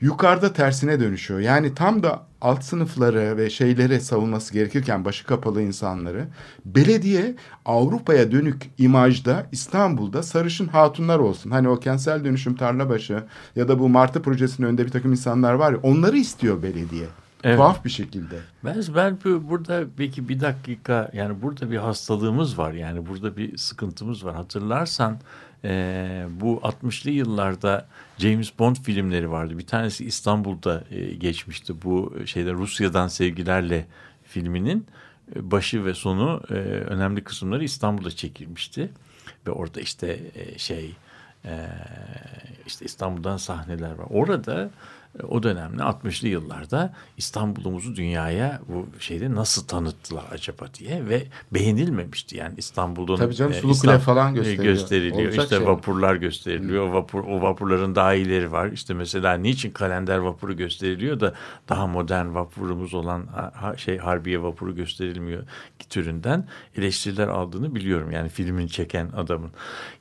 yukarıda tersine dönüşüyor. Yani tam da alt sınıfları ve şeyleri savunması gerekirken başı kapalı insanları belediye Avrupa'ya dönük imajda İstanbul'da sarışın hatunlar olsun. Hani o kentsel dönüşüm Tarlabaşı ya da bu Martı projesinin önünde bir takım insanlar var ya onları istiyor belediye. Evet. Tuhaf bir şekilde. Ben, ben bu- burada belki bir dakika yani burada bir hastalığımız var yani burada bir sıkıntımız var. Hatırlarsan eee, bu 60'lı yıllarda James Bond filmleri vardı. Bir tanesi İstanbul'da e, geçmişti. Bu şeyde Rusya'dan sevgilerle filminin e, başı ve sonu e, önemli kısımları İstanbul'da çekilmişti. Ve orada işte e, şey e, işte İstanbul'dan sahneler var. Orada e, o dönemde 60'lı yıllarda İstanbul'umuzu dünyaya bu şeyde nasıl tanıttılar acaba diye ve beğenilmemişti. Yani İstanbul'un Tabii canım, e, Sulu Kule falan gösteriliyor. gösteriliyor. Olacak İşte şey. vapurlar gösteriliyor. Vapur o vapurların daha iyileri var. İşte mesela niçin kalender vapuru gösteriliyor da daha modern vapurumuz olan şey Harbiye vapuru gösterilmiyor türünden eleştiriler aldığını biliyorum. Yani filmin çeken adamın.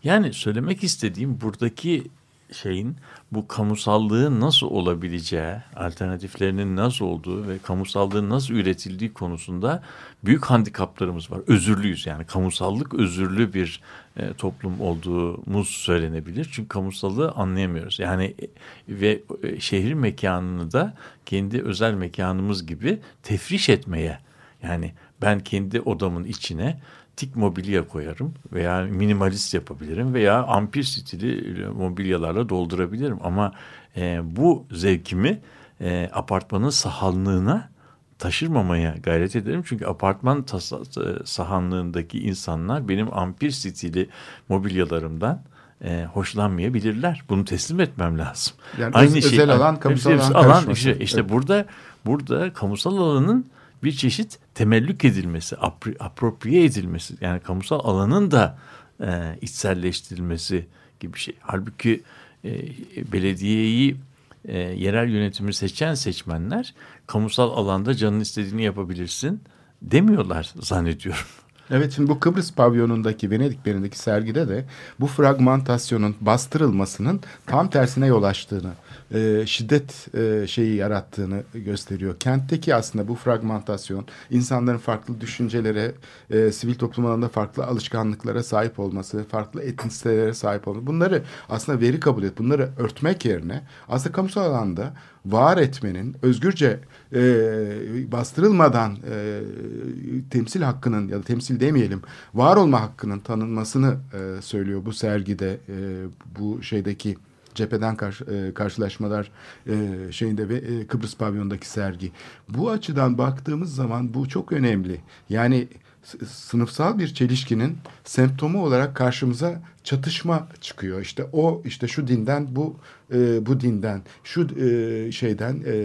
Yani söylemek istediğim buradaki şeyin bu kamusallığın nasıl olabileceği, alternatiflerinin nasıl olduğu ve kamusallığın nasıl üretildiği konusunda büyük handikaplarımız var. Özürlüyüz yani kamusallık özürlü bir e, toplum olduğumuz söylenebilir. Çünkü kamusallığı anlayamıyoruz. Yani e, ve e, şehir mekanını da kendi özel mekanımız gibi tefriş etmeye yani ben kendi odamın içine tik mobilya koyarım veya minimalist yapabilirim veya ampir stili mobilyalarla doldurabilirim. Ama e, bu zevkimi e, apartmanın sahanlığına taşırmamaya gayret ederim. Çünkü apartman e, sahanlığındaki insanlar benim ampir stili mobilyalarımdan e, hoşlanmayabilirler. Bunu teslim etmem lazım. Yani öz- özel alan, kamusal alan alan işte, işte Evet. burada burada kamusal alanın bir çeşit temellük edilmesi, apri- apropriye edilmesi yani kamusal alanın da e, içselleştirilmesi gibi şey. Halbuki e, belediyeyi e, yerel yönetimi seçen seçmenler kamusal alanda canın istediğini yapabilirsin demiyorlar zannediyorum. Evet şimdi bu Kıbrıs pavyonundaki Venedik Beri'ndeki sergide de bu fragmentasyonun bastırılmasının tam tersine yol açtığını, e, şiddet e, şeyi yarattığını gösteriyor. Kentteki aslında bu fragmentasyon insanların farklı düşüncelere, e, sivil toplum alanında farklı alışkanlıklara sahip olması, farklı etnisitelere sahip olması bunları aslında veri kabul et, bunları örtmek yerine aslında kamusal alanda var etmenin özgürce e, bastırılmadan e, temsil hakkının ya da temsil demeyelim var olma hakkının tanınmasını e, söylüyor bu sergide e, bu şeydeki cepheden karşı, e, karşılaşmalar e, şeyinde ve e, Kıbrıs pavyondaki sergi. Bu açıdan baktığımız zaman bu çok önemli. Yani sınıfsal bir çelişkinin semptomu olarak karşımıza çatışma çıkıyor. İşte o işte şu dinden bu e, bu dinden şu e, şeyden e,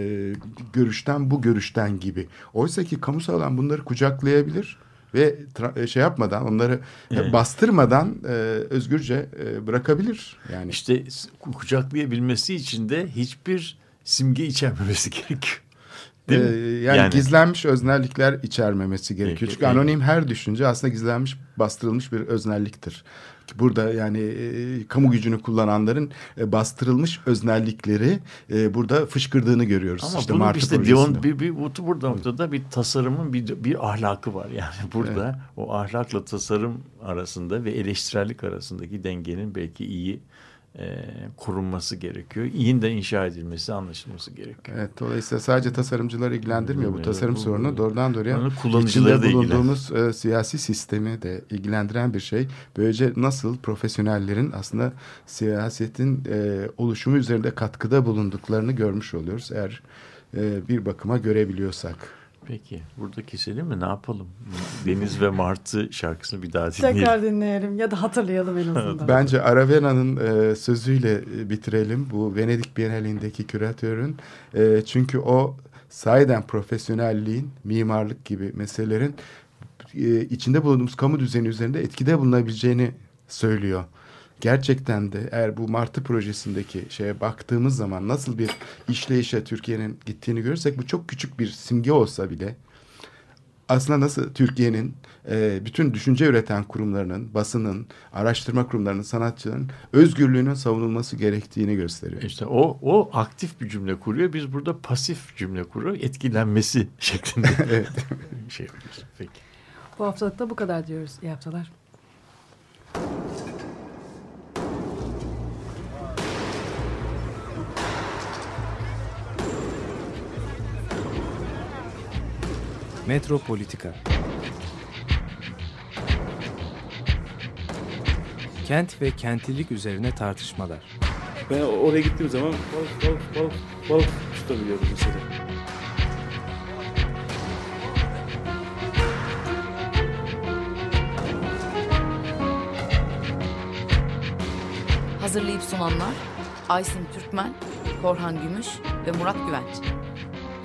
görüşten bu görüşten gibi. Oysa ki kamusal alan bunları kucaklayabilir ve e, şey yapmadan onları e, Evet. bastırmadan e, özgürce e, bırakabilir. Yani İşte kucaklayabilmesi için de hiçbir simge içermemesi gerekiyor. Değil Ee, mi? yani, Yani- gizlenmiş öznellikler içermemesi gerekiyor. Çünkü anonim her düşünce aslında gizlenmiş, bastırılmış bir öznelliktir. Burada yani e, kamu gücünü kullananların e, bastırılmış öznellikleri e, burada fışkırdığını görüyoruz. Ama işte bunun Martı işte. Dion, bir, bir, bu burada noktada bir tasarımın bir, bir ahlakı var. Yani burada o ahlakla tasarım arasında ve eleştirellik arasındaki dengenin belki iyi e, korunması gerekiyor. İyinin de inşa edilmesi, anlaşılması gerekiyor. Evet, dolayısıyla sadece tasarımcıları ilgilendirmiyor bu tasarım sorunu. Doğrudan doğruya Onu kullanıcıları içinde da bulunduğumuz e, siyasi sistemi de ilgilendiren bir şey. Böylece nasıl profesyonellerin aslında siyasetin e, oluşumu üzerinde katkıda bulunduklarını görmüş oluyoruz. Eğer e, bir bakıma görebiliyorsak. Peki burada keselim mi? Ne yapalım? Deniz ve Martı şarkısını bir daha dinleyelim. Tekrar dinleyelim ya da hatırlayalım en azından. Bence Aravena'nın e, sözüyle e, bitirelim. Bu Venedik Bienalindeki küratörün. E, çünkü o sahiden profesyonelliğin, mimarlık gibi meselelerin e, içinde bulunduğumuz kamu düzeni üzerinde etkide bulunabileceğini söylüyor. Gerçekten de eğer bu Martı projesindeki şeye baktığımız zaman nasıl bir işleyişe Türkiye'nin gittiğini görürsek bu çok küçük bir simge olsa bile aslında nasıl Türkiye'nin e, bütün düşünce üreten kurumlarının, basının, araştırma kurumlarının, sanatçıların özgürlüğünün savunulması gerektiğini gösteriyor. İşte o o aktif bir cümle kuruyor. Biz burada pasif cümle kuruyor. Etkilenmesi şeklinde şey yapıyoruz. Peki. Bu haftalık da bu kadar diyoruz. İyi haftalar. Metropolitika Kent ve kentlilik üzerine tartışmalar. Ben oraya gittiğim zaman balık balık balık balık tutabiliyorum mesela. Hazırlayıp sunanlar Aysin Türkmen, Korhan Gümüş ve Murat Güvenç.